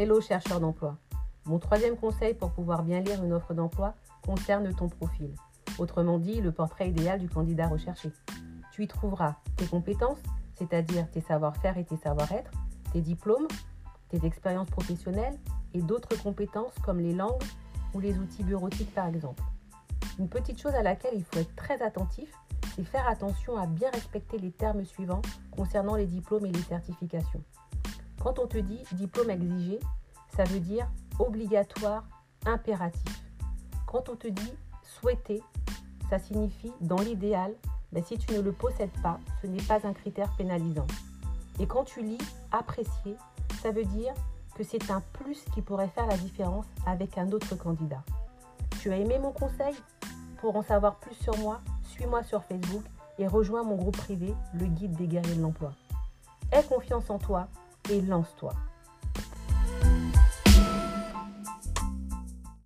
Hello chercheur d'emploi. Mon troisième conseil pour pouvoir bien lire une offre d'emploi concerne ton profil. Autrement dit, le portrait idéal du candidat recherché. Tu y trouveras tes compétences, c'est-à-dire tes savoir-faire et tes savoir-être, tes diplômes, tes expériences professionnelles et d'autres compétences comme les langues ou les outils bureautiques par exemple. Une petite chose à laquelle il faut être très attentif, c'est faire attention à bien respecter les termes suivants concernant les diplômes et les certifications. Quand on te dit diplôme exigé, ça veut dire obligatoire, impératif. Quand on te dit souhaité, ça signifie dans l'idéal, mais si tu ne le possèdes pas, ce n'est pas un critère pénalisant. Et quand tu lis apprécié, ça veut dire que c'est un plus qui pourrait faire la différence avec un autre candidat. Tu as aimé mon conseil? Pour en savoir plus sur moi, suis-moi sur Facebook et rejoins mon groupe privé, le guide des guerriers de l'emploi. Aie confiance en toi et lance-toi.